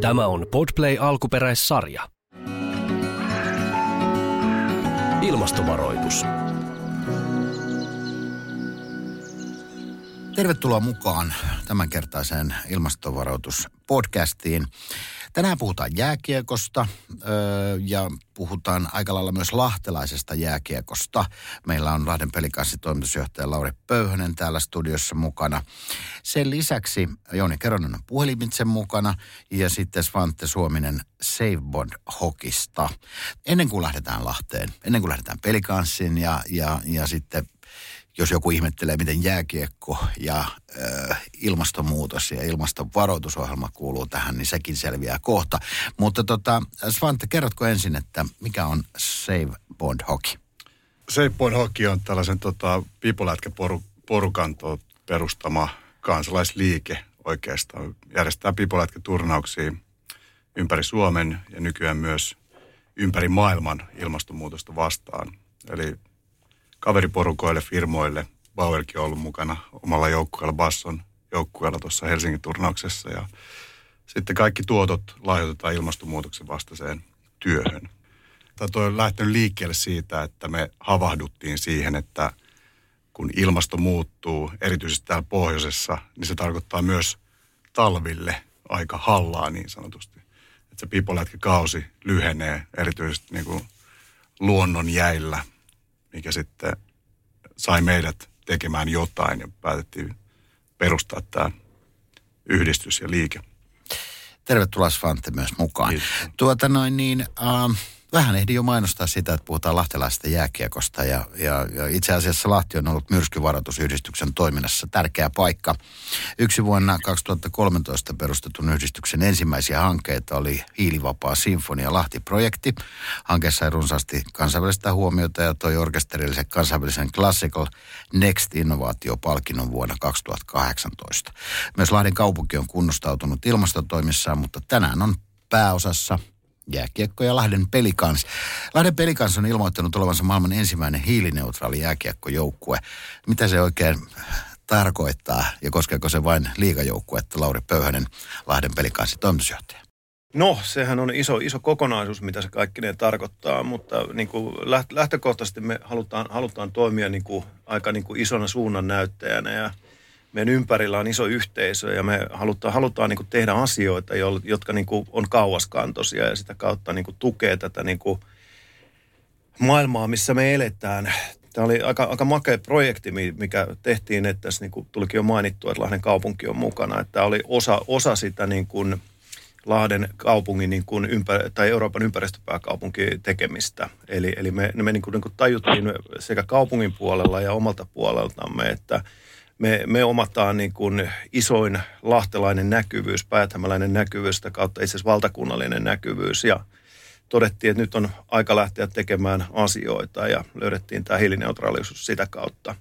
Tämä on Podplay alkuperäissarja. Ilmastovaroitus. Tervetuloa mukaan tämänkertaiseen ilmastovaroituspodcastiin. Tänään puhutaan jääkiekosta ja puhutaan aika lailla myös lahtelaisesta jääkiekosta. Meillä on Lahden pelikanssi toimitusjohtaja Lauri Pöyhönen täällä studiossa mukana. Sen lisäksi Jouni Keronen on puhelimitse mukana ja sitten Svante Suominen Savebond Hokista. Ennen kuin lähdetään Lahteen, ennen kuin lähdetään pelikanssiin ja, ja, ja sitten jos joku ihmettelee, miten jääkiekko ja ö, ilmastonmuutos ja ilmastonvaroitusohjelma kuuluu tähän, niin sekin selviää kohta. Mutta tota, Svante, kerrotko ensin, että mikä on Save Bond Hockey? Save Bond Hockey on tällaisen tota, pipolätkäporukan perustama kansalaisliike oikeastaan. Järjestää pipolätkäturnauksia ympäri Suomen ja nykyään myös ympäri maailman ilmastonmuutosta vastaan. Eli kaveriporukoille, firmoille. Bauerkin on ollut mukana omalla joukkueella, Basson joukkueella tuossa Helsingin turnauksessa. Ja sitten kaikki tuotot lahjoitetaan ilmastonmuutoksen vastaiseen työhön. Tämä on lähtenyt liikkeelle siitä, että me havahduttiin siihen, että kun ilmasto muuttuu, erityisesti täällä pohjoisessa, niin se tarkoittaa myös talville aika hallaa niin sanotusti. Että se pipolätkäkausi lyhenee erityisesti niin kuin luonnon jäillä mikä sitten sai meidät tekemään jotain ja päätettiin perustaa tämä yhdistys ja liike. Tervetuloa Svante myös mukaan. Kiitos. Tuota noin niin, äh, vähän ehdin jo mainostaa sitä, että puhutaan lahtelaisesta jääkiekosta ja, ja, ja itse asiassa Lahti on ollut myrskyvaroitusyhdistyksen toiminnassa tärkeä paikka. Yksi vuonna 2013 perustetun yhdistyksen ensimmäisiä hankkeita oli Hiilivapaa Sinfonia Lahti-projekti. Hanke sai runsaasti kansainvälistä huomiota ja toi orkesterillisen kansainvälisen Classical Next-innovaatiopalkinnon vuonna 2018. Myös Lahden kaupunki on kunnostautunut ilmastotoimissaan, mutta tänään on pääosassa jääkiekko ja Lahden pelikans. Lahden pelikans on ilmoittanut olevansa maailman ensimmäinen hiilineutraali jääkiekkojoukkue. Mitä se oikein tarkoittaa ja koskeeko se vain liigajoukkuetta? Lauri Pöyhänen, Lahden pelikanssi toimitusjohtaja. No, sehän on iso, iso kokonaisuus, mitä se kaikki ne tarkoittaa, mutta niin kuin lähtökohtaisesti me halutaan, halutaan toimia niin kuin, aika niin kuin isona suunnan näyttäjänä ja – meidän ympärillä on iso yhteisö ja me halutaan, halutaan niin kuin tehdä asioita, jotka niin kuin on kauaskantoisia ja sitä kautta niin kuin tukee tätä niin kuin maailmaa, missä me eletään. Tämä oli aika, aika makea projekti, mikä tehtiin, että tässä niin kuin tulikin jo mainittu, että Lahden kaupunki on mukana. Että tämä oli osa, osa sitä niin kuin Lahden kaupungin niin kuin ympär- tai Euroopan ympäristöpääkaupunki tekemistä. Eli, eli me, me niin kuin, niin kuin tajuttiin sekä kaupungin puolella ja omalta puoleltamme, että – me, me omataan niin kuin isoin lahtelainen näkyvyys, päätämäläinen näkyvyys, sitä kautta itse asiassa valtakunnallinen näkyvyys ja todettiin, että nyt on aika lähteä tekemään asioita ja löydettiin tämä hiilineutraalisuus sitä kautta.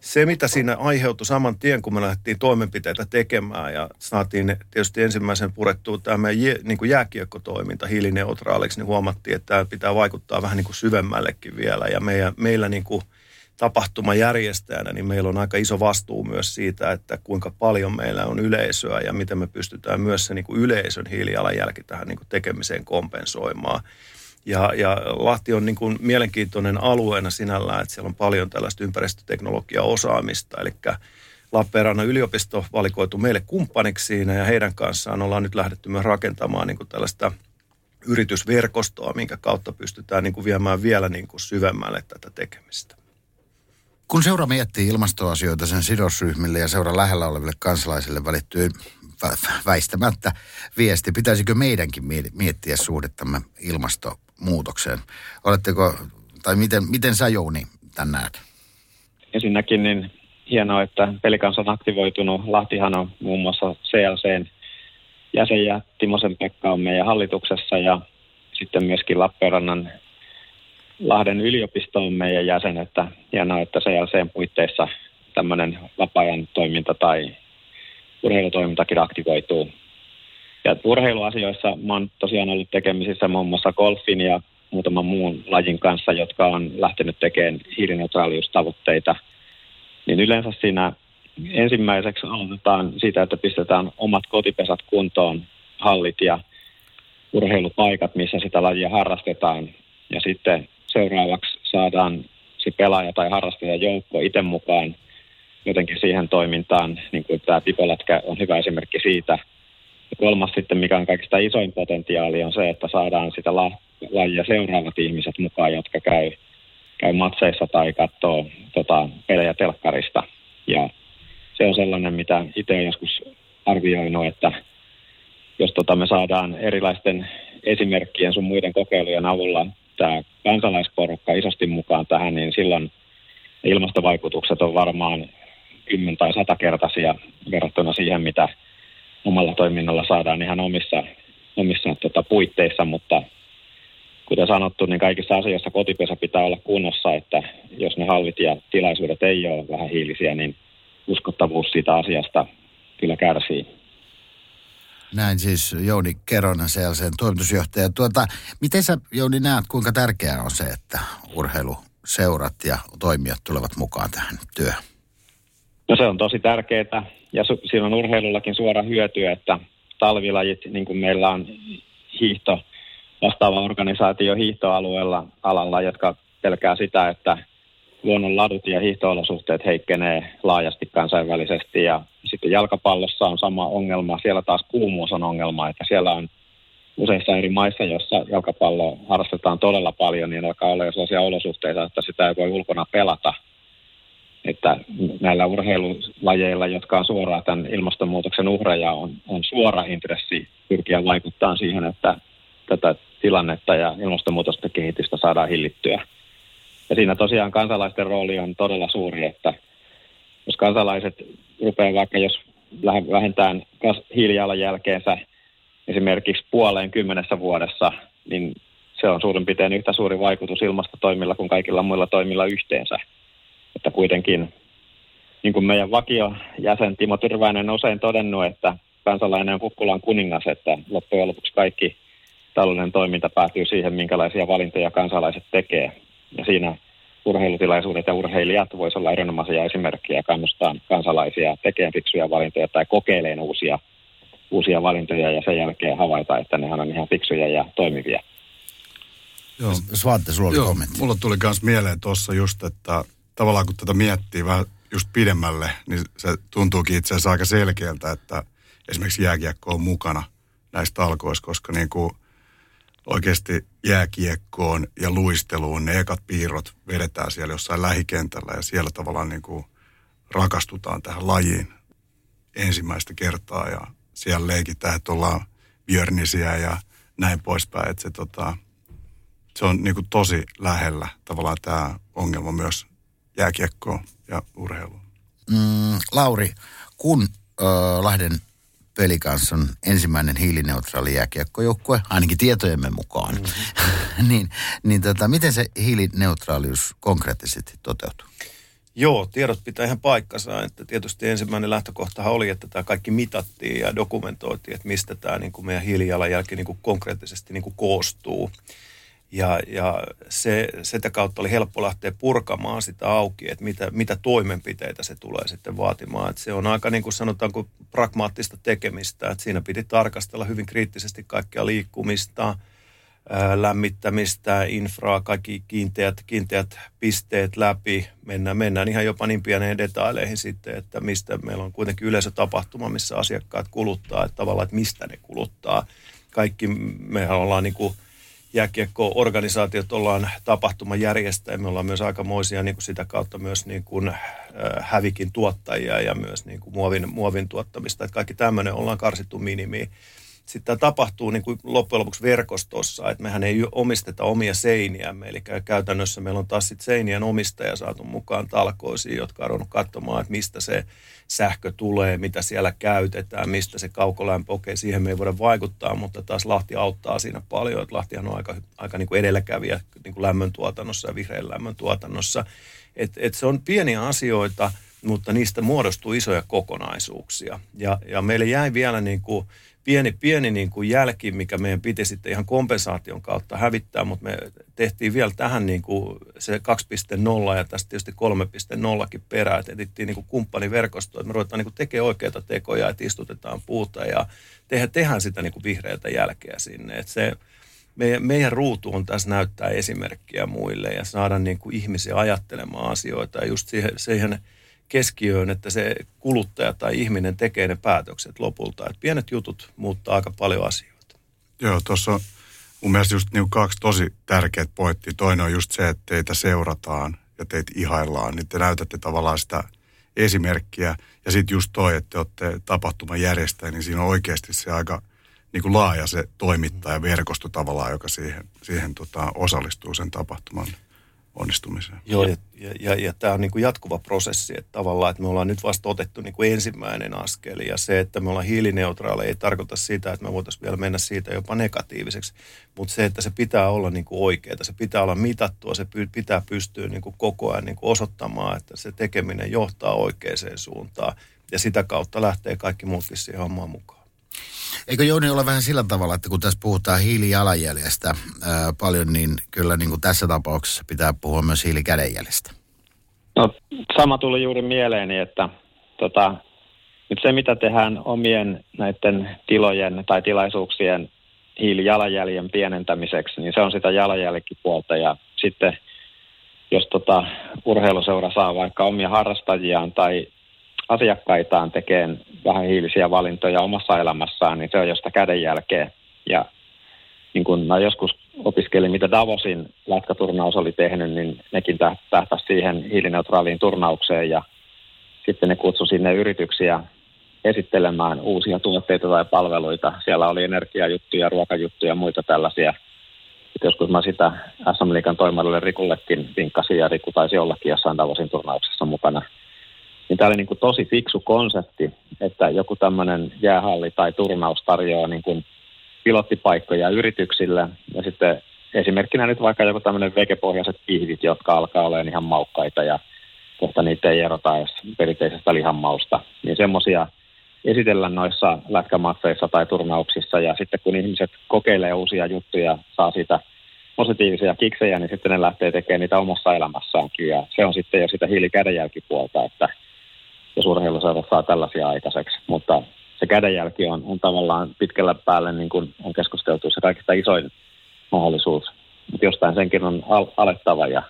Se, mitä siinä aiheutui saman tien, kun me lähdettiin toimenpiteitä tekemään ja saatiin tietysti ensimmäisen purettua tämä niin kuin jääkiekkotoiminta hiilineutraaliksi, niin huomattiin, että tämä pitää vaikuttaa vähän niin kuin syvemmällekin vielä ja meidän, meillä niin kuin – tapahtumajärjestäjänä, niin meillä on aika iso vastuu myös siitä, että kuinka paljon meillä on yleisöä ja miten me pystytään myös se niin kuin yleisön hiilijalanjälki tähän niin kuin tekemiseen kompensoimaan. Ja, ja Lahti on niin kuin mielenkiintoinen alueena sinällään, että siellä on paljon tällaista ympäristöteknologiaosaamista, eli Lappeenrannan yliopisto valikoitu meille kumppaniksi siinä ja heidän kanssaan ollaan nyt lähdetty myös rakentamaan niin kuin tällaista yritysverkostoa, minkä kautta pystytään niin kuin viemään vielä niin kuin syvemmälle tätä tekemistä. Kun seura miettii ilmastoasioita sen sidosryhmille ja seura lähellä oleville kansalaisille välittyy väistämättä viesti. Pitäisikö meidänkin miettiä suhdettamme ilmastonmuutokseen? Oletteko, tai miten, miten sä Jouni tämän näet? Ensinnäkin niin hienoa, että pelikans on aktivoitunut. Lahtihan on muun muassa CLCn jäsen ja Timosen Pekka on meidän hallituksessa ja sitten myöskin Lappeenrannan Lahden on meidän jäsen, että hienoa, että CLCn puitteissa tämmöinen vapaa-ajan toiminta tai urheilutoimintakin aktivoituu. Ja urheiluasioissa mä oon tosiaan ollut tekemisissä muun muassa golfin ja muutaman muun lajin kanssa, jotka on lähtenyt tekemään hiilineutraaliustavoitteita. Niin yleensä siinä ensimmäiseksi aloitetaan siitä, että pistetään omat kotipesät kuntoon hallit ja urheilupaikat, missä sitä lajia harrastetaan. Ja sitten seuraavaksi saadaan se pelaaja tai harrastaja joukko itse mukaan jotenkin siihen toimintaan, niin kuin tämä pipolätkä on hyvä esimerkki siitä. Ja kolmas sitten, mikä on kaikista isoin potentiaali, on se, että saadaan sitä la- lajia seuraavat ihmiset mukaan, jotka käy, käy matseissa tai katsoo tota, pelejä telkkarista. Ja se on sellainen, mitä itse olen joskus arvioinut, että jos tota me saadaan erilaisten esimerkkien sun muiden kokeilujen avulla tämä kansalaisporukka isosti mukaan tähän, niin silloin ilmastovaikutukset on varmaan kymmen- tai satakertaisia verrattuna siihen, mitä omalla toiminnalla saadaan ihan omissa, omissa tota, puitteissa, mutta kuten sanottu, niin kaikissa asioissa kotipesä pitää olla kunnossa, että jos ne hallit ja tilaisuudet ei ole vähän hiilisiä, niin uskottavuus siitä asiasta kyllä kärsii. Näin siis Jouni Keronen, CLCn toimitusjohtaja. Tuota, miten sä Jouni näet, kuinka tärkeää on se, että urheiluseurat ja toimijat tulevat mukaan tähän työhön? No se on tosi tärkeää ja su- siinä on urheilullakin suora hyöty, että talvilajit, niin kuin meillä on hiihto, vastaava organisaatio hiihtoalueella alalla, jotka pelkää sitä, että luonnon ladut ja hiihtoolosuhteet heikkenee laajasti kansainvälisesti ja sitten jalkapallossa on sama ongelma. Siellä taas kuumuus on ongelma, että siellä on useissa eri maissa, joissa jalkapallo harrastetaan todella paljon, niin alkaa olla jo sellaisia olosuhteita, että sitä ei voi ulkona pelata. Että näillä urheilulajeilla, jotka on suoraan tämän ilmastonmuutoksen uhreja, on, on suora intressi pyrkiä vaikuttaa siihen, että tätä tilannetta ja ilmastonmuutosta kehitystä saadaan hillittyä. Ja siinä tosiaan kansalaisten rooli on todella suuri, että jos kansalaiset rupeaa vaikka jos vähentään hiilijalanjälkeensä esimerkiksi puoleen kymmenessä vuodessa, niin se on suurin piirtein yhtä suuri vaikutus ilmastotoimilla kuin kaikilla muilla toimilla yhteensä. Että kuitenkin, niin kuin meidän vakiojäsen Timo Tyrväinen on usein todennut, että kansalainen on kukkulan kuningas, että loppujen lopuksi kaikki taloudellinen toiminta päätyy siihen, minkälaisia valintoja kansalaiset tekee. Ja siinä urheilutilaisuudet ja urheilijat voisivat olla erinomaisia esimerkkejä ja kannustaa kansalaisia tekemään fiksuja valintoja tai kokeilemaan uusia, uusia valintoja ja sen jälkeen havaita, että ne on ihan fiksuja ja toimivia. Joo. Svante, sulla oli Joo, kommentti. mulla tuli myös mieleen tuossa just, että tavallaan kun tätä miettii vähän just pidemmälle, niin se tuntuukin itse asiassa aika selkeältä, että esimerkiksi jääkiekko on mukana näistä talkoissa, koska niin kuin oikeasti jääkiekkoon ja luisteluun ne ekat piirrot vedetään siellä jossain lähikentällä ja siellä tavallaan niin kuin rakastutaan tähän lajiin ensimmäistä kertaa ja siellä leikitään, että ollaan björnisiä ja näin poispäin. Että se, tota, se on niin kuin tosi lähellä tavallaan tämä ongelma myös jääkiekkoon ja urheiluun. Mm, Lauri, kun ö, Lahden Pelikans on ensimmäinen hiilineutraali jääkiekkojoukkue, ainakin tietojemme mukaan, mm-hmm. niin, niin tota, miten se hiilineutraalius konkreettisesti toteutuu? Joo, tiedot pitää ihan paikkansa. Että tietysti ensimmäinen lähtökohtahan oli, että tämä kaikki mitattiin ja dokumentoitiin, että mistä tämä niin kuin meidän hiilijalanjälki niin kuin konkreettisesti niin kuin koostuu. Ja, ja se, sitä kautta oli helppo lähteä purkamaan sitä auki, että mitä, mitä toimenpiteitä se tulee sitten vaatimaan. Että se on aika niin kuin sanotaanko pragmaattista tekemistä, että siinä piti tarkastella hyvin kriittisesti kaikkea liikkumista, ää, lämmittämistä, infraa, kaikki kiinteät, kiinteät pisteet läpi. Mennään, mennään ihan jopa niin pieneen detaileihin sitten, että mistä meillä on kuitenkin yleisötapahtuma, missä asiakkaat kuluttaa, että tavallaan, että mistä ne kuluttaa. Kaikki mehän ollaan niin kuin jääkiekko-organisaatiot ollaan tapahtumajärjestäjiä. Me ollaan myös aikamoisia niin kuin sitä kautta myös niin kuin, äh, hävikin tuottajia ja myös niin kuin muovin, muovin tuottamista. Että kaikki tämmöinen ollaan karsittu minimiin. Sitten tämä tapahtuu niin kuin loppujen lopuksi verkostossa, että mehän ei omisteta omia seiniämme. Eli käytännössä meillä on taas sitten seinien omistaja saatu mukaan talkoisiin, jotka on ruvennut katsomaan, että mistä se sähkö tulee, mitä siellä käytetään, mistä se kaukolämpö, okei, siihen me ei voida vaikuttaa, mutta taas Lahti auttaa siinä paljon, että Lahtihan on aika, aika niin kuin edelläkävijä niin kuin lämmöntuotannossa ja vihreän lämmöntuotannossa. Et, et se on pieniä asioita, mutta niistä muodostuu isoja kokonaisuuksia. Ja, ja meille jäi vielä niin kuin pieni, pieni niin kuin jälki, mikä meidän piti sitten ihan kompensaation kautta hävittää, mutta me tehtiin vielä tähän niin kuin se 2.0 ja tästä tietysti 3.0kin perään, että etittiin niin kuin kumppaniverkostoa, että me ruvetaan niin kuin tekemään oikeita tekoja, että istutetaan puuta ja tehdään, tehdään sitä niin kuin vihreätä jälkeä sinne. Että se, meidän, meidän ruutu on tässä näyttää esimerkkiä muille ja saada niin kuin ihmisiä ajattelemaan asioita ja just siihen, siihen keskiöön, että se kuluttaja tai ihminen tekee ne päätökset lopulta. Että pienet jutut muuttaa aika paljon asioita. Joo, tuossa on mun mielestä just niin kaksi tosi tärkeät pointtia. Toinen on just se, että teitä seurataan ja teitä ihaillaan, niin te näytätte tavallaan sitä esimerkkiä. Ja sitten just toi, että te olette tapahtuman järjestäjä, niin siinä on oikeasti se aika niin kuin laaja se toimittajaverkosto tavallaan, joka siihen, siihen tota, osallistuu sen tapahtuman onnistumiseen. Joo, ja, ja, ja, ja tämä on niin kuin jatkuva prosessi, että tavallaan, että me ollaan nyt vasta otettu niin kuin ensimmäinen askel, ja se, että me ollaan hiilineutraaleja, ei tarkoita sitä, että me voitaisiin vielä mennä siitä jopa negatiiviseksi, mutta se, että se pitää olla niin kuin oikeaa, se pitää olla mitattua, se pitää pystyä niin kuin koko ajan niin kuin osoittamaan, että se tekeminen johtaa oikeaan suuntaan, ja sitä kautta lähtee kaikki muutkin siihen hommaan mukaan. Eikö Jouni ole vähän sillä tavalla, että kun tässä puhutaan hiilijalanjäljestä ää, paljon, niin kyllä niin kuin tässä tapauksessa pitää puhua myös hiilikädenjäljestä? No, sama tuli juuri mieleeni, että tota, nyt se mitä tehdään omien näiden tilojen tai tilaisuuksien hiilijalanjäljen pienentämiseksi, niin se on sitä jalanjälkipuolta ja sitten jos tota, urheiluseura saa vaikka omia harrastajiaan tai asiakkaitaan tekemään vähän hiilisiä valintoja omassa elämässään, niin se on josta kädenjälkeä. Ja niin kun mä joskus opiskelin, mitä Davosin lätkäturnaus oli tehnyt, niin nekin tähtäisi siihen hiilineutraaliin turnaukseen ja sitten ne kutsui sinne yrityksiä esittelemään uusia tuotteita tai palveluita. Siellä oli energiajuttuja, ruokajuttuja ja muita tällaisia. Sitten joskus mä sitä SM Liikan toimarille Rikullekin vinkkasin ja Riku taisi ollakin jossain Davosin turnauksessa mukana – niin tämä oli niin kuin tosi fiksu konsepti, että joku tämmöinen jäähalli tai turnaus tarjoaa niin kuin pilottipaikkoja yrityksille. Ja sitten esimerkkinä nyt vaikka joku tämmöinen vegepohjaiset pihvit, jotka alkaa olemaan ihan maukkaita ja kohta niitä ei erota edes perinteisestä lihanmausta, niin semmoisia esitellään noissa lätkämatseissa tai turnauksissa. Ja sitten kun ihmiset kokeilee uusia juttuja, saa siitä positiivisia kiksejä, niin sitten ne lähtee tekemään niitä omassa elämässäänkin. Ja se on sitten jo sitä hiilikädenjälkipuolta, että jos urheiluseurat saa tällaisia aikaiseksi. Mutta se kädenjälki on, on tavallaan pitkällä päälle, niin kuin on keskusteltu, se kaikista isoin mahdollisuus. Mutta jostain senkin on al- alettava ja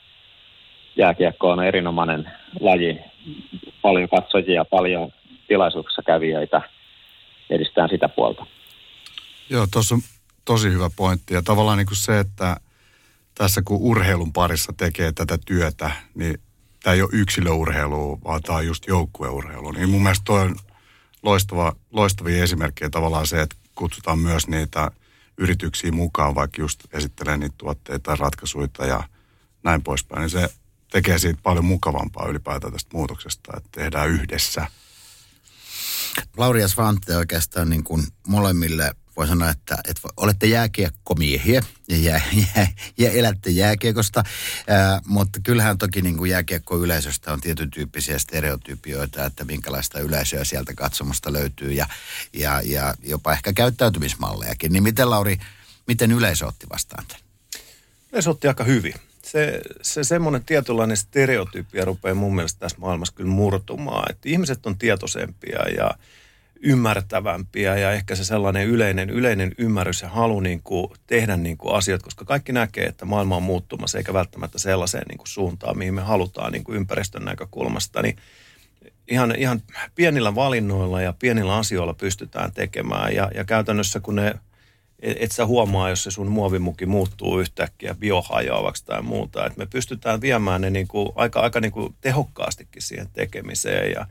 jääkiekko on erinomainen laji. Paljon katsojia, paljon tilaisuuksissa kävijöitä. Edistään sitä puolta. Joo, tuossa on tosi hyvä pointti. Ja tavallaan niin kuin se, että tässä kun urheilun parissa tekee tätä työtä, niin tämä ei ole yksilöurheilu, vaan tämä on just joukkueurheilu. Niin mun mielestä toi on loistava, loistavia esimerkkejä tavallaan se, että kutsutaan myös niitä yrityksiä mukaan, vaikka just esittelee niitä tuotteita, ratkaisuja ja näin poispäin. Niin se tekee siitä paljon mukavampaa ylipäätään tästä muutoksesta, että tehdään yhdessä. Lauri ja Svante oikeastaan niin kuin molemmille voi sanoa, että, että olette jääkiekkomiehiä ja, jää, jää, ja elätte jääkiekosta, ää, mutta kyllähän toki niin kuin jääkiekko-yleisöstä on tietyn tyyppisiä stereotypioita, että minkälaista yleisöä sieltä katsomasta löytyy ja, ja, ja jopa ehkä käyttäytymismallejakin. Niin miten Lauri, miten yleisö otti vastaan tämän? Yleisö otti aika hyvin. Se, se semmoinen tietynlainen stereotypia rupeaa mun mielestä tässä maailmassa kyllä murtumaan, että ihmiset on tietoisempia ja – ymmärtävämpiä ja ehkä se sellainen yleinen, yleinen ymmärrys ja halu niin kuin tehdä niin kuin asiat, koska kaikki näkee, että maailma on muuttumassa eikä välttämättä sellaiseen niin kuin suuntaan, mihin me halutaan niin kuin ympäristön näkökulmasta, niin ihan, ihan pienillä valinnoilla ja pienillä asioilla pystytään tekemään ja, ja käytännössä kun ne et, et sä huomaa, jos se sun muovimuki muuttuu yhtäkkiä biohajoavaksi tai muuta. Että me pystytään viemään ne niin kuin aika, aika niin kuin tehokkaastikin siihen tekemiseen. Ja,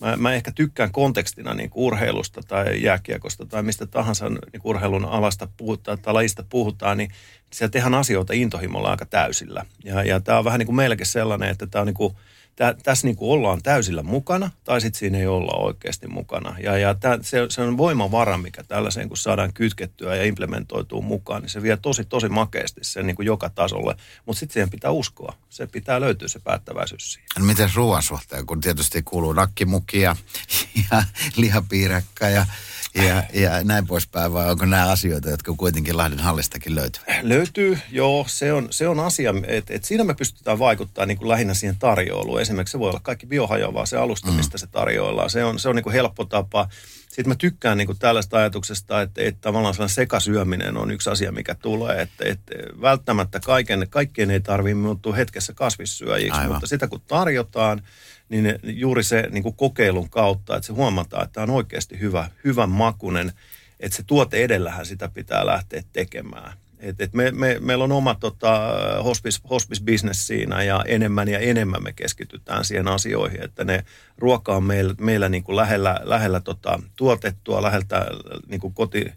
mä, mä ehkä tykkään kontekstina niin kuin urheilusta tai jääkiekosta tai mistä tahansa niin kuin urheilun alasta puhutaan tai lajista puhutaan, niin siellä tehdään asioita intohimolla aika täysillä. Ja, ja tämä on vähän niin kuin meilläkin sellainen, että tämä on niin kuin – tä, tässä niin kuin ollaan täysillä mukana, tai sitten siinä ei olla oikeasti mukana. Ja, ja tää, se, se on voimavara, mikä tällaiseen, kun saadaan kytkettyä ja implementoituu mukaan, niin se vie tosi, tosi makeasti sen niin kuin joka tasolle. Mutta sitten siihen pitää uskoa. Se pitää löytyä se päättäväisyys siihen. No miten ruoan suhteen, kun tietysti kuuluu nakkimukia ja lihapiirakka ja ja, ja näin poispäin, vai onko nämä asioita, jotka kuitenkin Lahden hallistakin löytyvät? Löytyy, joo. Se on, se on asia, että et siinä me pystytään vaikuttaa niin kuin lähinnä siihen tarjouluun. Esimerkiksi se voi olla kaikki biohajoavaa, se alusta, mm. mistä se tarjoillaan. Se on, se on niin kuin helppo tapa. Sitten mä tykkään niin kuin tällaista ajatuksesta, että, että tavallaan sellainen sekasyöminen on yksi asia, mikä tulee. Että, että välttämättä kaiken, kaikkien ei tarvitse muuttua hetkessä kasvissyöjiksi, Aivan. mutta sitä kun tarjotaan, niin juuri se niin kuin kokeilun kautta, että se huomataan, että tämä on oikeasti hyvä, hyvän makunen, että se tuote edellähän sitä pitää lähteä tekemään. Et, et me, me, meillä on oma tota, hospice, hospice business siinä ja enemmän ja enemmän me keskitytään siihen asioihin, että ne ruoka on meillä, meillä niin kuin lähellä, lähellä tota, tuotettua, läheltä niin kuin koti,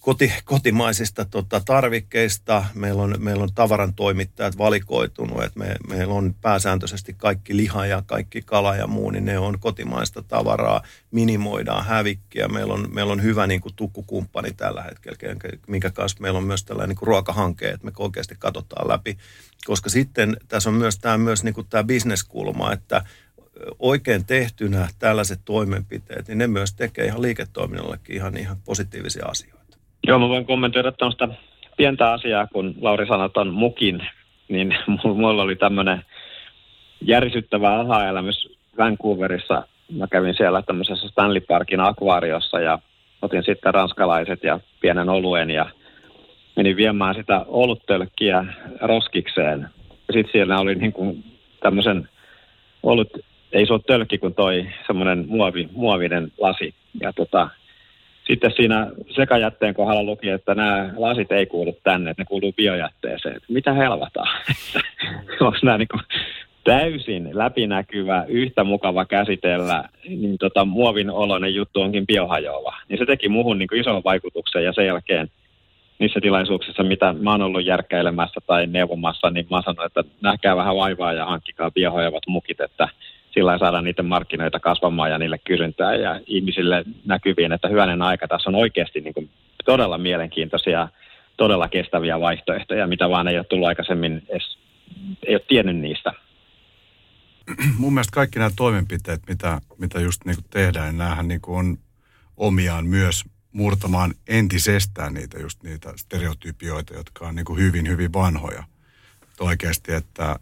koti, kotimaisista tota, tarvikkeista. Meillä on, meillä on tavaran toimittajat valikoitunut, että me, meillä on pääsääntöisesti kaikki liha ja kaikki kala ja muu, niin ne on kotimaista tavaraa, minimoidaan hävikkiä. Meillä on, meillä on hyvä niin kuin, tukkukumppani tällä hetkellä, minkä kanssa meillä on myös tällainen niin kuin ruokahanke, että me oikeasti katsotaan läpi. Koska sitten tässä on myös tämä, myös niin kuin tämä bisneskulma, että oikein tehtynä tällaiset toimenpiteet, niin ne myös tekee ihan liiketoiminnallekin ihan, ihan positiivisia asioita. Joo, mä voin kommentoida tuosta pientä asiaa, kun Lauri sanoi on mukin, niin mulla oli tämmöinen järisyttävä aha-elämys Vancouverissa. Mä kävin siellä tämmöisessä Stanley Parkin akvaariossa ja otin sitten ranskalaiset ja pienen oluen ja menin viemään sitä oluttölkkiä roskikseen. Sitten siellä oli niin kuin tämmöisen olut, ei se ole tölkki, kun toi semmoinen muovi, muovinen lasi. Ja tota, sitten siinä sekajätteen kohdalla luki, että nämä lasit ei kuulu tänne, että ne kuuluu biojätteeseen. Mitä helvataan? Onko nämä niin täysin läpinäkyvä, yhtä mukava käsitellä, niin tota, muovin oloinen juttu onkin biohajoava. Niin se teki muuhun niin ison vaikutuksen ja sen jälkeen niissä tilaisuuksissa, mitä mä oon ollut järkkäilemässä tai neuvomassa, niin mä oon sanonut, että nähkää vähän vaivaa ja hankkikaa biohajoavat mukit, että sillä saadaan niiden markkinoita kasvamaan ja niille kysyntää ja ihmisille näkyviin, että hyvänen aika, tässä on oikeasti niin kuin todella mielenkiintoisia, todella kestäviä vaihtoehtoja, mitä vaan ei ole tullut aikaisemmin edes, ei ole tiennyt niistä. Mun mielestä kaikki nämä toimenpiteet, mitä, mitä just niin kuin tehdään, niin näähän niin kuin on omiaan myös murtamaan entisestään niitä just niitä stereotypioita, jotka on niin kuin hyvin, hyvin vanhoja. Että oikeasti, että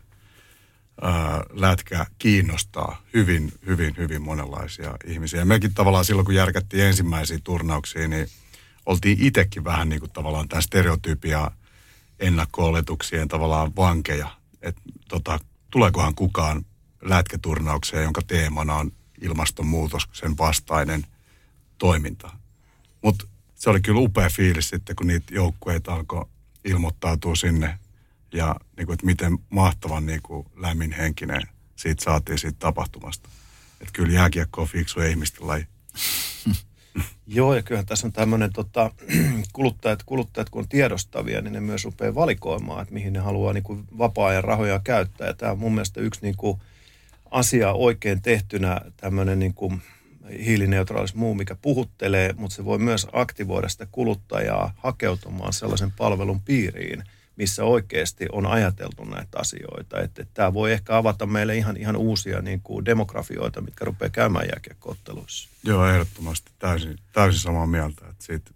ää, lätkä kiinnostaa hyvin, hyvin, hyvin monenlaisia ihmisiä. Ja mekin tavallaan silloin, kun järkättiin ensimmäisiä turnauksia, niin oltiin itsekin vähän niin kuin tavallaan tämän stereotypia ennakko-oletuksien tavallaan vankeja. Että tota, tuleekohan kukaan lätkäturnaukseen, jonka teemana on ilmastonmuutos, sen vastainen toiminta. Mutta se oli kyllä upea fiilis sitten, kun niitä joukkueita alkoi ilmoittautua sinne ja niin kuin, että miten mahtavan niin kuin, lämminhenkinen siitä saatiin siitä tapahtumasta. Että kyllä jääkiekko on fiksu ihmisten laji. Joo, ja kyllähän tässä on tämmöinen tota, kuluttajat, kuluttajat, kun on tiedostavia, niin ne myös rupeaa valikoimaan, että mihin ne haluaa niin kuin, vapaa-ajan rahoja käyttää. Ja tämä on mun mielestä yksi niin kuin, asia oikein tehtynä, tämmöinen niin kuin, hiilineutraalis muu, mikä puhuttelee, mutta se voi myös aktivoida sitä kuluttajaa hakeutumaan sellaisen palvelun piiriin – missä oikeasti on ajateltu näitä asioita. Että, että tämä voi ehkä avata meille ihan, ihan uusia niin kuin demografioita, mitkä rupeaa käymään jääkiekkootteluissa. Joo, ehdottomasti. Täysin, täysin samaa mieltä, että siitä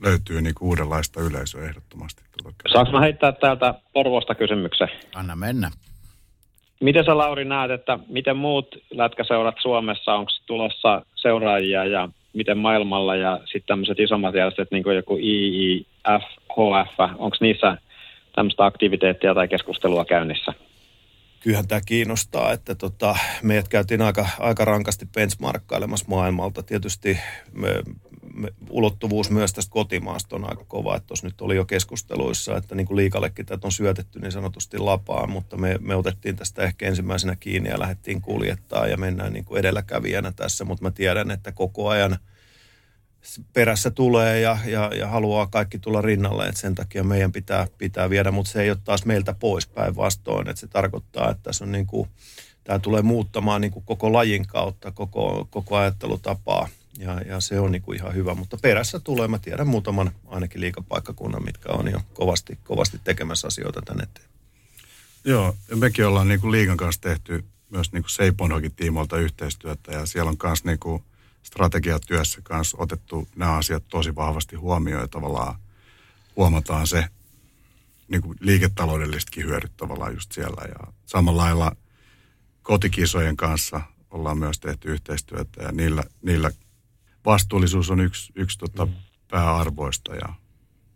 löytyy niin kuin uudenlaista yleisöä ehdottomasti. Saanko mä heittää täältä Porvosta kysymyksen? Anna mennä. Miten sä Lauri näet, että miten muut lätkäseurat Suomessa, onko tulossa seuraajia ja miten maailmalla ja sitten tämmöiset isommat järjestöt, niin kuin joku IIF, HF, onko niissä tämmöistä aktiviteettia tai keskustelua käynnissä? Kyllähän tämä kiinnostaa, että tota, meidät käytiin aika, aika rankasti benchmarkkailemassa maailmalta. Tietysti me, me, ulottuvuus myös tästä kotimaasta on aika kova, että tuossa nyt oli jo keskusteluissa, että niin kuin liikallekin tätä on syötetty niin sanotusti lapaan, mutta me, me otettiin tästä ehkä ensimmäisenä kiinni ja lähdettiin kuljettaa ja mennään niin kuin edelläkävijänä tässä, mutta mä tiedän, että koko ajan – perässä tulee ja, ja, ja haluaa kaikki tulla rinnalle, että sen takia meidän pitää, pitää viedä, mutta se ei ole taas meiltä pois päinvastoin, että se tarkoittaa, että tässä on niin kuin, tämä tulee muuttamaan niin kuin koko lajin kautta, koko, koko ajattelutapaa ja, ja se on niin kuin ihan hyvä, mutta perässä tulee, mä tiedän muutaman ainakin liikapaikkakunnan, mitkä on jo kovasti, kovasti tekemässä asioita tänne eteen. Joo, ja mekin ollaan niin kuin liigan kanssa tehty myös niin kuin tiimoilta yhteistyötä ja siellä on myös niin kuin strategiatyössä kanssa otettu nämä asiat tosi vahvasti huomioon ja tavallaan huomataan se niin kuin liiketaloudellisetkin hyödyt tavallaan just siellä. Ja samalla lailla kotikisojen kanssa ollaan myös tehty yhteistyötä ja niillä, niillä vastuullisuus on yksi, yksi tota mm. pääarvoista ja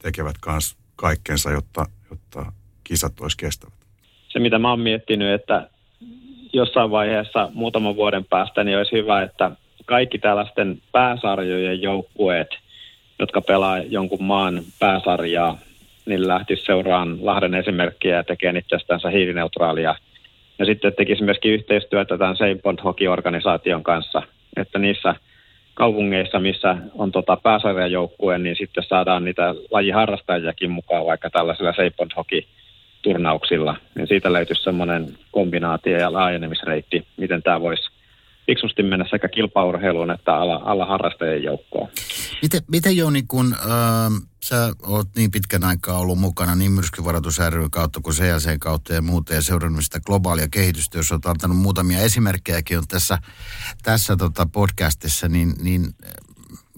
tekevät myös kaikkensa, jotta, jotta kisat olisi kestävät. Se, mitä mä oon miettinyt, että jossain vaiheessa muutaman vuoden päästä, niin olisi hyvä, että kaikki tällaisten pääsarjojen joukkueet, jotka pelaa jonkun maan pääsarjaa, niin lähtisi seuraan Lahden esimerkkiä ja tekee itsestänsä hiilineutraalia. Ja sitten tekisi myöskin yhteistyötä tämän Seipont Hockey-organisaation kanssa, että niissä kaupungeissa, missä on tota pääsarjajoukkue, niin sitten saadaan niitä lajiharrastajiakin mukaan vaikka tällaisilla Seipont Hockey turnauksilla, niin siitä löytyisi semmoinen kombinaatio ja laajenemisreitti, miten tämä voisi fiksusti mennä sekä kilpaurheiluun että alla, alla harrastajien joukkoon. Miten, miten Jouni, kun äh, sä oot niin pitkän aikaa ollut mukana niin myrskyvaroitus ry kautta kuin CLC kautta ja muuta ja seurannut sitä globaalia kehitystä, jos olet antanut muutamia esimerkkejäkin on tässä, tässä tota podcastissa, niin, niin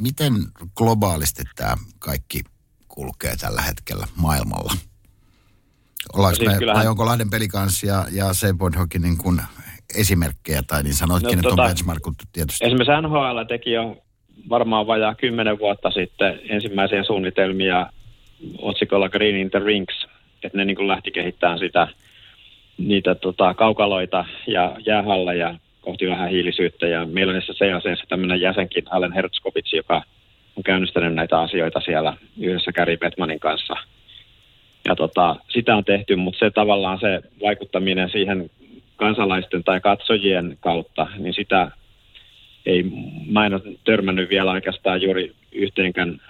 miten globaalisti tämä kaikki kulkee tällä hetkellä maailmalla? Ollaanko siis me, kyllähän... vai onko Lahden pelikans ja, ja Seaboard Hockey niin kuin esimerkkejä, tai niin sanoitkin, no, että tota, on benchmarkuttu tietysti? Esimerkiksi NHL teki jo varmaan vajaa kymmenen vuotta sitten ensimmäisiä suunnitelmia otsikolla Green in the Rinks, että ne niin kuin lähti kehittämään sitä, niitä tota, kaukaloita ja jäähalleja kohti vähän hiilisyyttä. Ja meillä on näissä CACssä tämmöinen jäsenkin, Allen Herzkovits, joka on käynnistänyt näitä asioita siellä yhdessä Gary Bettmanin kanssa. Ja tota, sitä on tehty, mutta se tavallaan se vaikuttaminen siihen kansalaisten tai katsojien kautta, niin sitä ei, mä en ole törmännyt vielä oikeastaan juuri yhteenkään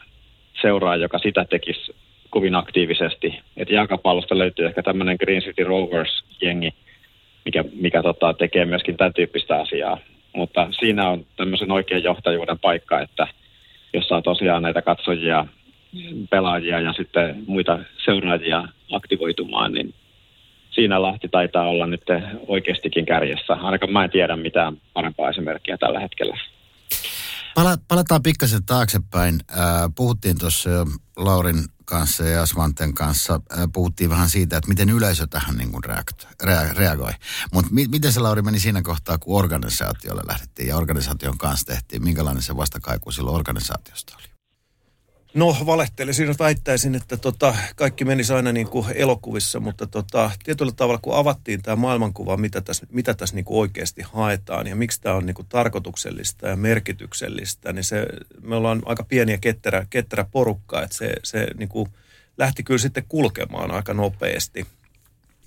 seuraa, joka sitä tekisi kovin aktiivisesti. Et jalkapallosta löytyy ehkä tämmöinen Green City Rovers-jengi, mikä, mikä tota, tekee myöskin tämän tyyppistä asiaa. Mutta siinä on tämmöisen oikean johtajuuden paikka, että jos saa tosiaan näitä katsojia, pelaajia ja sitten muita seuraajia aktivoitumaan, niin siinä Lahti taitaa olla nyt oikeastikin kärjessä. Ainakaan mä en tiedä mitään parempaa esimerkkiä tällä hetkellä. Pala, palataan pikkasen taaksepäin. Puhuttiin tuossa Laurin kanssa ja Svanten kanssa. Puhuttiin vähän siitä, että miten yleisö tähän niin kuin reaktoi, rea, reagoi. Mutta mi, miten se Lauri meni siinä kohtaa, kun organisaatiolle lähdettiin ja organisaation kanssa tehtiin? Minkälainen se vastakaiku silloin organisaatiosta oli? No valehtelisin, väittäisin, että tota, kaikki menisi aina niin kuin elokuvissa, mutta tota, tietyllä tavalla kun avattiin tämä maailmankuva, mitä tässä, mitä tässä niin kuin oikeasti haetaan ja miksi tämä on niin kuin tarkoituksellista ja merkityksellistä, niin se, me ollaan aika pieni ja ketterä, ketterä porukka, että se, se niin kuin lähti kyllä sitten kulkemaan aika nopeasti –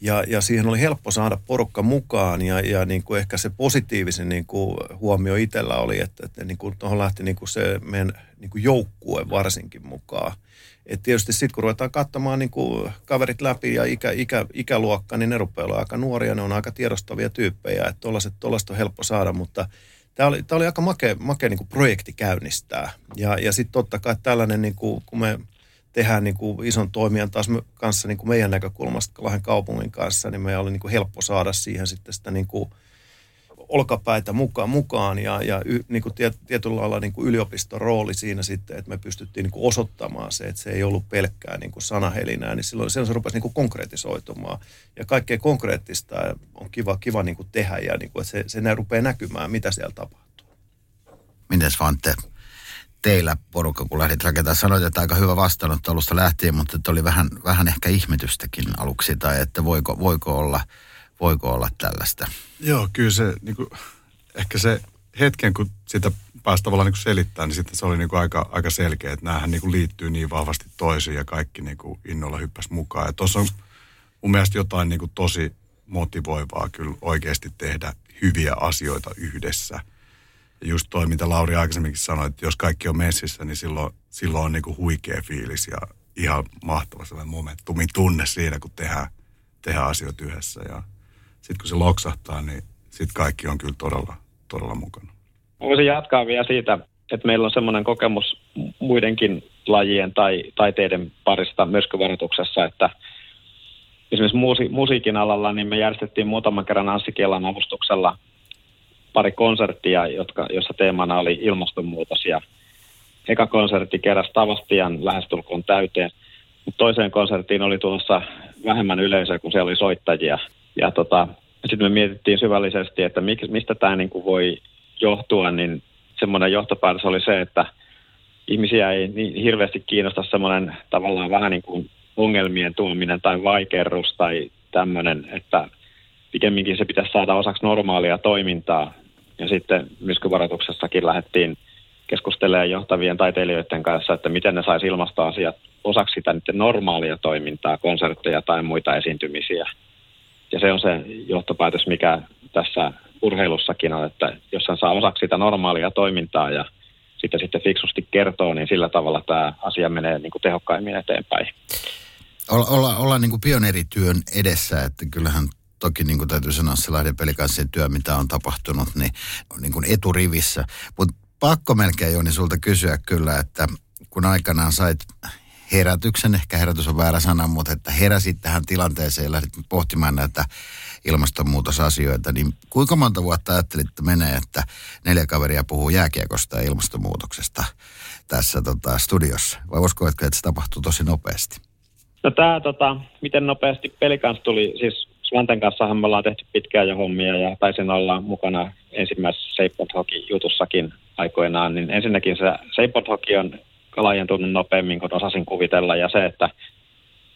ja, ja siihen oli helppo saada porukka mukaan ja, ja niin kuin ehkä se positiivisen niin kuin huomio itsellä oli, että, että niin kuin tuohon lähti niin kuin se meidän niin kuin joukkue varsinkin mukaan. Et tietysti sitten kun ruvetaan katsomaan niin kuin kaverit läpi ja ikä, ikä, ikäluokka, niin ne rupeaa olla aika nuoria, ne on aika tiedostavia tyyppejä, että tuollaista on helppo saada, mutta tämä oli, oli aika makea, makea niin kuin projekti käynnistää. Ja, ja sitten totta kai tällainen, niin kuin, kun me tehdään niin kuin ison toimijan taas kanssa niin kuin meidän näkökulmasta Lahden kaupungin kanssa, niin meillä oli niin kuin helppo saada siihen sitten sitä niin kuin olkapäitä mukaan, mukaan ja, ja y, niin kuin tiet, tietyllä lailla niin kuin yliopiston rooli siinä sitten, että me pystyttiin niin kuin osoittamaan se, että se ei ollut pelkkää niin kuin sanahelinää, niin silloin, se rupesi niin kuin konkretisoitumaan. Ja kaikkea konkreettista on kiva, kiva niin kuin tehdä ja niin kuin, että se, se rupeaa näkymään, mitä siellä tapahtuu. Mites Vante, teillä porukka, kun lähdit rakentamaan. Sanoit, että aika hyvä vastaanotto alusta lähtien, mutta että oli vähän, vähän ehkä ihmetystäkin aluksi, tai että voiko, voiko, olla, voiko olla tällaista? Joo, kyllä se, niin kuin, ehkä se hetken, kun sitä pääsi tavallaan niin selittämään, niin sitten se oli niin kuin aika, aika selkeä, että näähän niin kuin liittyy niin vahvasti toisiin ja kaikki niin kuin innolla hyppäsi mukaan. Ja tuossa on mun mielestä jotain niin kuin tosi motivoivaa kyllä oikeasti tehdä hyviä asioita yhdessä – just toi, mitä Lauri aikaisemminkin sanoi, että jos kaikki on messissä, niin silloin, silloin on niin kuin huikea fiilis ja ihan mahtava sellainen momentumin tunne siinä, kun tehdään, tehdään asioita yhdessä. Ja sitten kun se loksahtaa, niin sitten kaikki on kyllä todella, todella mukana. Voisin jatkaa vielä siitä, että meillä on semmoinen kokemus muidenkin lajien tai taiteiden parista myrskyvaroituksessa, että esimerkiksi musiikin alalla niin me järjestettiin muutaman kerran Anssi Kielan avustuksella pari konserttia, jotka, jossa teemana oli ilmastonmuutos ja eka konsertti keräsi Tavastian lähestulkoon täyteen, mutta toiseen konserttiin oli tulossa vähemmän yleisöä, kun siellä oli soittajia. Ja tota, sitten me mietittiin syvällisesti, että mik, mistä tämä niinku voi johtua, niin semmoinen johtopäätös oli se, että ihmisiä ei niin hirveästi kiinnosta semmoinen tavallaan vähän niin kuin ongelmien tuominen tai vaikerrus tai tämmöinen, että pikemminkin se pitäisi saada osaksi normaalia toimintaa. Ja sitten myrskyvaroituksessakin lähdettiin keskustelemaan johtavien taiteilijoiden kanssa, että miten ne saisi ilmastoasiat osaksi sitä niiden normaalia toimintaa, konsertteja tai muita esiintymisiä. Ja se on se johtopäätös, mikä tässä urheilussakin on, että jos hän saa osaksi sitä normaalia toimintaa ja sitä sitten fiksusti kertoo, niin sillä tavalla tämä asia menee niin kuin tehokkaimmin eteenpäin. Olla, olla, olla niin kuin pioneerityön edessä, että kyllähän toki niin kuin täytyy sanoa se Lahden pelikanssien työ, mitä on tapahtunut, niin, niin kuin eturivissä. Mutta pakko melkein Joni sulta kysyä kyllä, että kun aikanaan sait herätyksen, ehkä herätys on väärä sana, mutta että heräsit tähän tilanteeseen ja lähdit pohtimaan näitä ilmastonmuutosasioita, niin kuinka monta vuotta ajattelit, että menee, että neljä kaveria puhuu jääkiekosta ja ilmastonmuutoksesta tässä tota, studiossa? Vai uskoitko, että se tapahtuu tosi nopeasti? No tämä, tota, miten nopeasti pelikans tuli, siis Svanten kanssa me ollaan tehty pitkään jo hommia ja taisin olla mukana ensimmäisessä Seipot jutussakin aikoinaan, niin ensinnäkin se Seipot on laajentunut nopeammin kuin osasin kuvitella ja se, että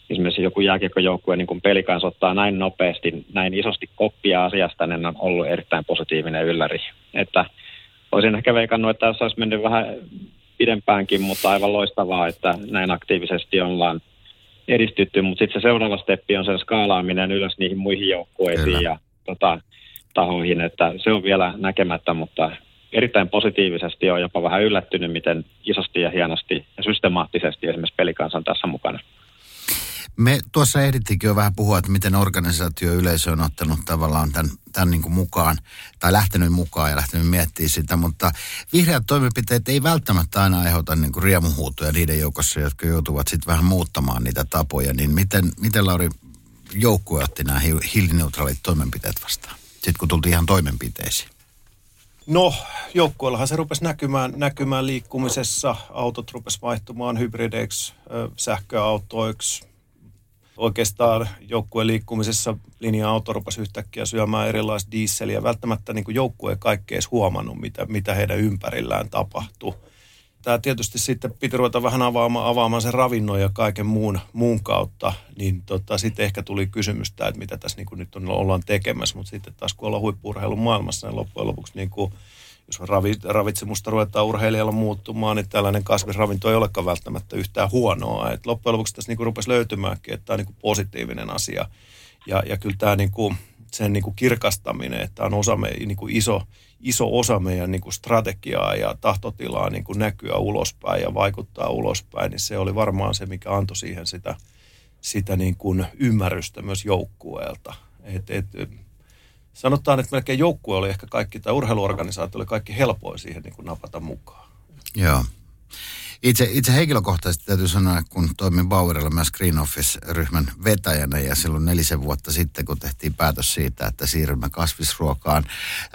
esimerkiksi joku jääkiekkojoukkue niin kuin pelikans ottaa näin nopeasti, näin isosti koppia asiasta, niin on ollut erittäin positiivinen ylläri. Että olisin ehkä veikannut, että tässä olisi mennyt vähän pidempäänkin, mutta aivan loistavaa, että näin aktiivisesti ollaan edistytty, mutta sitten se seuraava steppi on sen skaalaaminen ylös niihin muihin joukkueisiin Kyllä. ja tota, tahoihin, että se on vielä näkemättä, mutta erittäin positiivisesti on jopa vähän yllättynyt, miten isosti ja hienosti ja systemaattisesti esimerkiksi pelikansa on tässä mukana. Me tuossa ehdittikin jo vähän puhua, että miten organisaatioyleisö on ottanut tavallaan tämän, tämän niin kuin mukaan, tai lähtenyt mukaan ja lähtenyt miettimään sitä, mutta vihreät toimenpiteet ei välttämättä aina aiheuta niin kuin riemuhuutoja niiden joukossa, jotka joutuvat sitten vähän muuttamaan niitä tapoja, niin miten, miten Lauri joukkue otti nämä hiilineutraalit toimenpiteet vastaan, sitten kun tultiin ihan toimenpiteisiin? No, joukkueellahan se rupesi näkymään, näkymään liikkumisessa. Autot rupesi vaihtumaan hybrideiksi, sähköautoiksi, oikeastaan joukkueen liikkumisessa linja-auto rupesi yhtäkkiä syömään erilaista dieseliä. Välttämättä niin joukkue ei kaikki edes huomannut, mitä, mitä heidän ympärillään tapahtui. Tämä tietysti sitten piti ruveta vähän avaamaan, avaamaan sen ravinnon ja kaiken muun, muun kautta, niin tota, sitten ehkä tuli kysymystä, että mitä tässä niin nyt on, ollaan tekemässä, mutta sitten taas kun ollaan huippuurheilun maailmassa, niin loppujen lopuksi niin kuin jos ravitsemusta ruvetaan urheilijalla muuttumaan, niin tällainen kasvisravinto ei olekaan välttämättä yhtään huonoa. Et loppujen lopuksi tässä niin rupesi löytymäänkin, että tämä on niin kuin positiivinen asia. Ja, ja kyllä tämä niin kuin, sen niin kuin kirkastaminen, että on osa me, niin kuin iso, iso osa meidän niin kuin strategiaa ja tahtotilaa niin kuin näkyä ulospäin ja vaikuttaa ulospäin, niin se oli varmaan se, mikä antoi siihen sitä, sitä niin kuin ymmärrystä myös joukkueelta. Et, et, sanotaan, että melkein joukkue oli ehkä kaikki, tai urheiluorganisaatio oli kaikki helpoin siihen niin kuin napata mukaan. Joo. Itse, itse henkilökohtaisesti täytyy sanoa, kun toimin Bauerilla myös Green Office-ryhmän vetäjänä ja silloin nelisen vuotta sitten, kun tehtiin päätös siitä, että siirrymme kasvisruokaan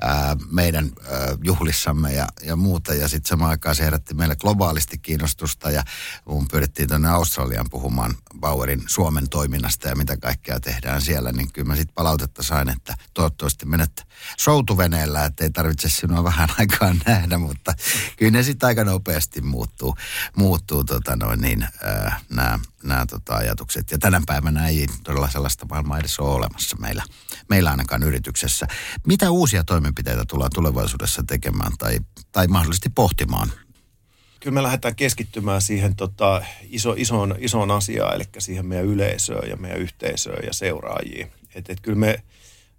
ää, meidän ää, juhlissamme ja, ja muuta. Ja sitten samaan aikaan se herätti meille globaalisti kiinnostusta ja mun pyydettiin tuonne Australiaan puhumaan Bauerin Suomen toiminnasta ja mitä kaikkea tehdään siellä. Niin kyllä mä sitten palautetta sain, että toivottavasti menet soutuveneellä, että ei tarvitse sinua vähän aikaa nähdä, mutta kyllä ne sitten aika nopeasti muuttuu muuttuu tota noin, niin, nämä, nämä tota, ajatukset. Ja tänä päivänä ei todella sellaista maailmaa edes ole olemassa meillä, meillä ainakaan yrityksessä. Mitä uusia toimenpiteitä tullaan tulevaisuudessa tekemään tai, tai mahdollisesti pohtimaan? Kyllä me lähdetään keskittymään siihen tota, iso, isoon, isoon asiaan, eli siihen meidän yleisöön ja meidän yhteisöön ja seuraajiin. Et, et kyllä me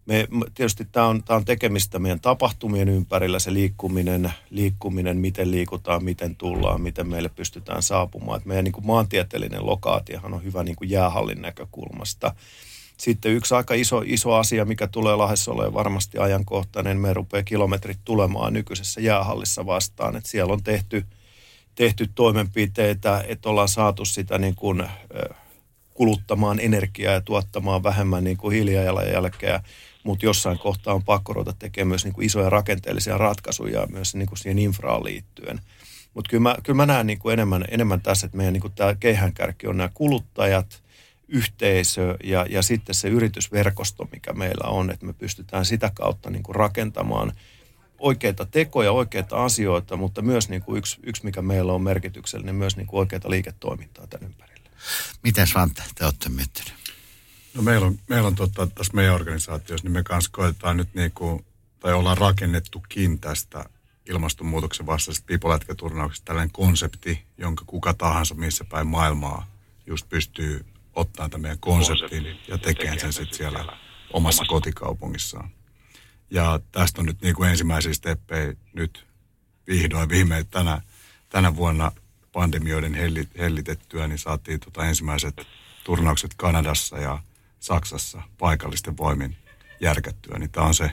me, tietysti tämä on, tämä on tekemistä meidän tapahtumien ympärillä, se liikkuminen, liikkuminen, miten liikutaan, miten tullaan, miten meille pystytään saapumaan. Et meidän niin kuin maantieteellinen lokaatiohan on hyvä niin kuin jäähallin näkökulmasta. Sitten yksi aika iso, iso asia, mikä tulee Lahdessa olemaan varmasti ajankohtainen, me rupeaa kilometrit tulemaan nykyisessä jäähallissa vastaan. Et siellä on tehty, tehty toimenpiteitä, että ollaan saatu sitä niin kuin, kuluttamaan energiaa ja tuottamaan vähemmän niin kuin hiilijalanjälkeä mutta jossain kohtaa on pakko ruveta tekemään myös niin kuin isoja rakenteellisia ratkaisuja myös niin kuin siihen infraan liittyen. Mutta kyllä mä, kyllä mä näen niin kuin enemmän, enemmän tässä, että meidän niin kuin tämä keihänkärki on nämä kuluttajat, yhteisö ja, ja sitten se yritysverkosto, mikä meillä on, että me pystytään sitä kautta niin kuin rakentamaan oikeita tekoja, oikeita asioita, mutta myös niin kuin yksi, yksi, mikä meillä on merkityksellinen, myös niin kuin oikeita liiketoimintaa tämän ympärillä. Miten Svante, te olette miettineet? No meillä on, meillä on tota, tässä meidän organisaatiossa, niin me kanssa koetaan nyt niin kuin, tai ollaan rakennettukin tästä ilmastonmuutoksen vastaisesta pipolätkäturnauksesta tällainen konsepti, jonka kuka tahansa missä päin maailmaa just pystyy ottaa tämän meidän konseptin ja tekemään sen sitten siellä, siellä omassa kotikaupungissaan. Ja tästä on nyt niin kuin ensimmäisiä steppejä nyt vihdoin viimein tänä, tänä vuonna pandemioiden hellitettyä, niin saatiin tota ensimmäiset turnaukset Kanadassa ja Saksassa paikallisten voimin järkättyä. Niin tämä on se,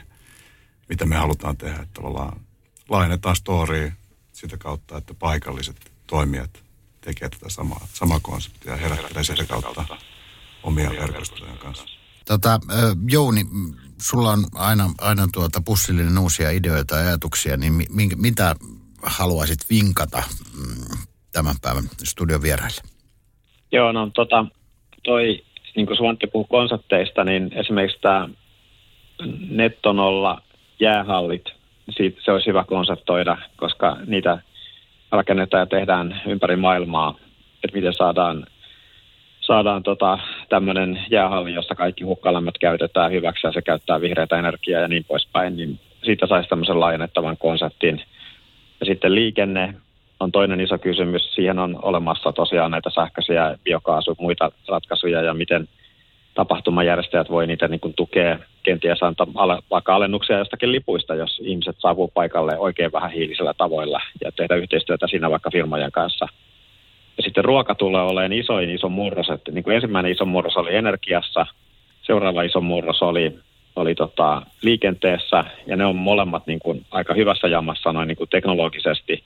mitä me halutaan tehdä, että tavallaan laajennetaan storya sitä kautta, että paikalliset toimijat tekevät tätä samaa, samaa konseptia ja herättelee sitä kautta omia verkostojen kanssa. Tota, Jouni, sulla on aina, aina tuota pussillinen uusia ideoita ja ajatuksia, niin mi, mitä haluaisit vinkata mm, tämän päivän studion vieraille? Joo, no tota, toi, niin kuin Svante puhui konsepteista, niin esimerkiksi tämä nettonolla jäähallit, siitä se olisi hyvä konseptoida, koska niitä rakennetaan ja tehdään ympäri maailmaa, että miten saadaan, saadaan tota, tämmöinen jäähalli, jossa kaikki hukkalämmöt käytetään hyväksi ja se käyttää vihreätä energiaa ja niin poispäin, niin siitä saisi tämmöisen laajennettavan konseptin. Ja sitten liikenne on toinen iso kysymys. Siihen on olemassa tosiaan näitä sähköisiä biokaasu, muita ratkaisuja ja miten – tapahtumajärjestäjät voi niitä niin kuin tukea, kenties antaa vaikka alennuksia jostakin lipuista, jos ihmiset saavuu paikalle oikein vähän hiilisellä tavoilla ja tehdä yhteistyötä siinä vaikka firmojen kanssa. Ja sitten ruoka tulee olemaan isoin iso murros, että niin kuin ensimmäinen iso murros oli energiassa, seuraava iso murros oli, oli tota, liikenteessä, ja ne on molemmat niin kuin aika hyvässä jamassa noin niin kuin teknologisesti.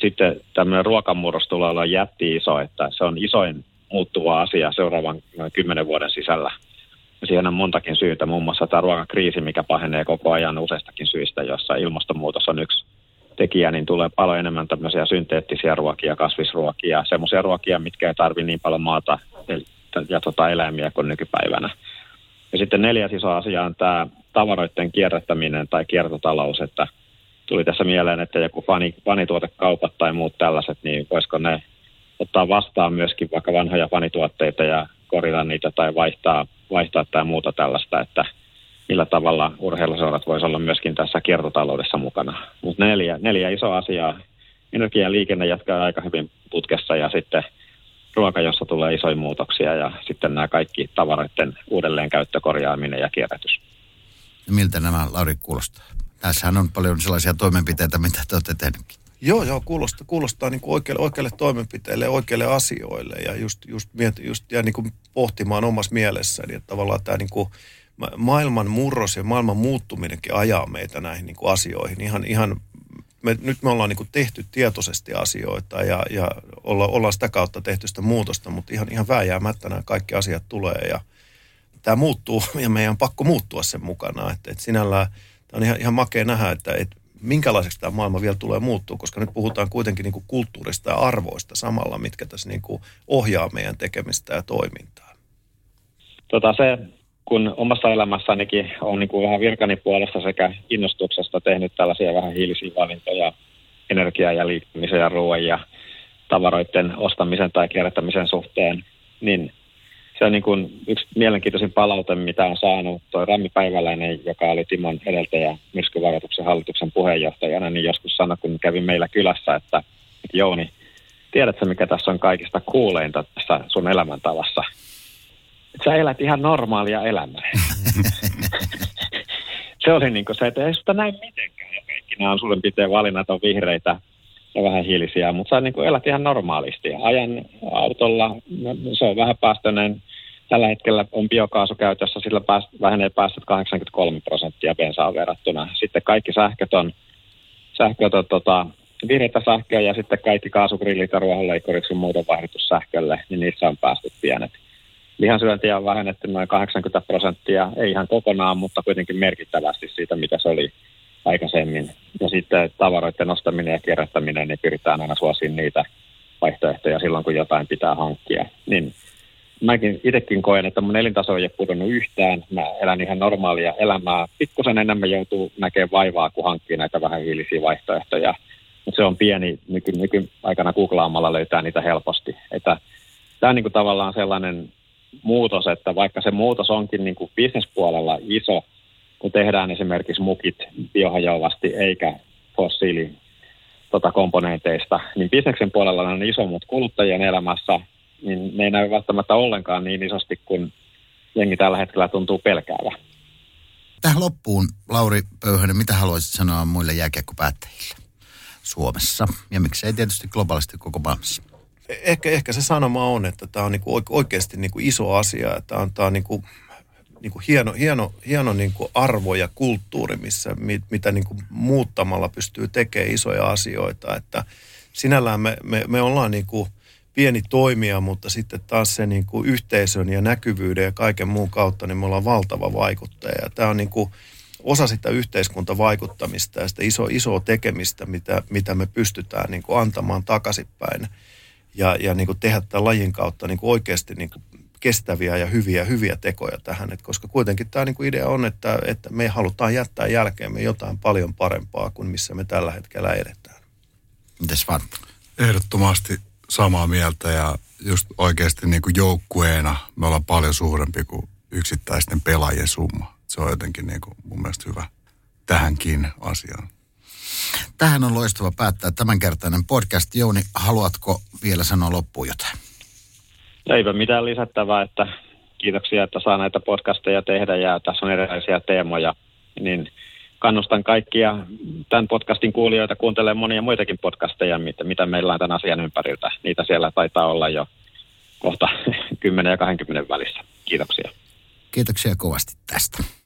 Sitten tämmöinen ruokamurros tulee olla jätti iso, että se on isoin muuttuva asia seuraavan kymmenen vuoden sisällä. Siihen on montakin syytä, muun muassa tämä ruokakriisi, mikä pahenee koko ajan useistakin syistä, jossa ilmastonmuutos on yksi tekijä, niin tulee paljon enemmän tämmöisiä synteettisiä ruokia, kasvisruokia, semmoisia ruokia, mitkä ei tarvitse niin paljon maata ja tota eläimiä kuin nykypäivänä. Ja sitten neljäs iso asia on tämä tavaroiden kierrättäminen tai kiertotalous, että tuli tässä mieleen, että joku fani, fanituotekaupat tai muut tällaiset, niin voisiko ne ottaa vastaan myöskin vaikka vanhoja fanituotteita ja korjata niitä tai vaihtaa, vaihtaa tai muuta tällaista, että millä tavalla urheiluseurat voisi olla myöskin tässä kiertotaloudessa mukana. Mutta neljä, neljä isoa asiaa. Energia ja liikenne jatkaa aika hyvin putkessa ja sitten ruoka, jossa tulee isoja muutoksia ja sitten nämä kaikki tavaroiden uudelleenkäyttö, korjaaminen ja kierrätys. Miltä nämä, Lauri, kuulostaa? Tässähän on paljon sellaisia toimenpiteitä, mitä te olette tehneetkin. Joo, joo, kuulostaa, kuulostaa niin kuin oikeille, oikeille toimenpiteille oikeille asioille ja just, just, miet, just ja niin kuin pohtimaan omassa mielessäni, että tavallaan tämä niin kuin maailman murros ja maailman muuttuminenkin ajaa meitä näihin niin kuin asioihin. Ihan, ihan me, nyt me ollaan niin kuin tehty tietoisesti asioita ja, ja olla, ollaan sitä kautta tehty sitä muutosta, mutta ihan, ihan vääjäämättä nämä kaikki asiat tulee ja tämä muuttuu ja meidän on pakko muuttua sen mukana. Että, että sinällään tämä on ihan, ihan makea nähdä, että, että minkälaiseksi tämä maailma vielä tulee muuttua, koska nyt puhutaan kuitenkin niin kuin kulttuurista ja arvoista samalla, mitkä tässä niin kuin ohjaa meidän tekemistä ja toimintaa. Tota se, kun omassa elämässänikin on niin kuin vähän virkani puolesta sekä innostuksesta tehnyt tällaisia vähän hiilisiä valintoja energiaa ja liikkumisen ja ruoan ja tavaroiden ostamisen tai kierrättämisen suhteen, niin se on niin kuin yksi mielenkiintoisin palaute, mitä on saanut tuo Rami Päiväläinen, joka oli Timon edeltäjä myrskyvaroituksen hallituksen puheenjohtajana, niin joskus sanoi, kun kävin meillä kylässä, että, Jouni, tiedätkö mikä tässä on kaikista kuuleinta tässä sun elämäntavassa? Että sä elät ihan normaalia elämää. se oli niin kuin se, että ei sitä näin mitenkään. Ja kaikki nämä on sulle pitää valinnat on vihreitä ja vähän hiilisiä, mutta sä niin kuin elät ihan normaalisti. Ajan autolla, no, se on vähän päästöinen Tällä hetkellä on biokaasu käytössä, sillä pääst, vähenee päästöt 83 prosenttia bensaa verrattuna. Sitten kaikki sähköt on, sähköt on tota, vihreitä sähköä ja sitten kaikki kaasugrillit ja ruohonleikkurit sun muuten vaihdettu sähkölle, niin niissä on päästöt pienet. lihansyöntiä on vähennetty noin 80 prosenttia, ei ihan kokonaan, mutta kuitenkin merkittävästi siitä, mitä se oli aikaisemmin. Ja sitten tavaroiden ostaminen ja kierrättäminen, niin pyritään aina suosiin niitä vaihtoehtoja silloin, kun jotain pitää hankkia. Niin mäkin itsekin koen, että mun elintaso ei ole pudonnut yhtään. Mä elän ihan normaalia elämää. Pikkusen enemmän joutuu näkemään vaivaa, kun hankkii näitä vähän hiilisiä vaihtoehtoja. Mutta se on pieni, nyky, nykyaikana googlaamalla löytää niitä helposti. Että tämä on niin kuin tavallaan sellainen muutos, että vaikka se muutos onkin niin kuin bisnespuolella iso, kun tehdään esimerkiksi mukit biohajoavasti eikä fossiili tota, komponenteista, niin bisneksen puolella on iso, mutta kuluttajien elämässä niin ne ei näy välttämättä ollenkaan niin isosti kuin jengi tällä hetkellä tuntuu pelkäävä. Tähän loppuun, Lauri Pöyhönen, mitä haluaisit sanoa muille jääkiekkopäättäjille Suomessa ja miksei tietysti globaalisti koko maailmassa? Ehkä, ehkä se sanoma on, että tämä on niinku oikeasti niinku iso asia, että tämä on, tämä on niinku, niinku hieno, hieno, hieno niinku arvo ja kulttuuri, missä, mit, mitä niinku muuttamalla pystyy tekemään isoja asioita. Että sinällään me, me, me ollaan niinku, pieni toimija, mutta sitten taas se niin kuin yhteisön ja näkyvyyden ja kaiken muun kautta, niin me ollaan valtava vaikuttaja. Tämä on niin kuin osa sitä yhteiskuntavaikuttamista ja sitä iso, isoa tekemistä, mitä, mitä me pystytään niin kuin antamaan takaisinpäin ja, ja niin kuin tehdä tämän lajin kautta niin kuin oikeasti niin kuin kestäviä ja hyviä, hyviä tekoja tähän. Et koska kuitenkin tämä niin kuin idea on, että, että me halutaan jättää jälkeemme jotain paljon parempaa kuin missä me tällä hetkellä edetään. Mites vaan? Ehdottomasti samaa mieltä ja just oikeasti niin kuin joukkueena me ollaan paljon suurempi kuin yksittäisten pelaajien summa. Se on jotenkin niin kuin mun mielestä hyvä tähänkin asiaan. Tähän on loistava päättää tämänkertainen podcast. Jouni, haluatko vielä sanoa loppuun jotain? Eipä mitään lisättävää, että kiitoksia, että saa näitä podcasteja tehdä ja tässä on erilaisia teemoja. Niin kannustan kaikkia tämän podcastin kuulijoita kuuntelemaan monia muitakin podcasteja, mitä, mitä meillä on tämän asian ympäriltä. Niitä siellä taitaa olla jo kohta 10 ja 20 välissä. Kiitoksia. Kiitoksia kovasti tästä.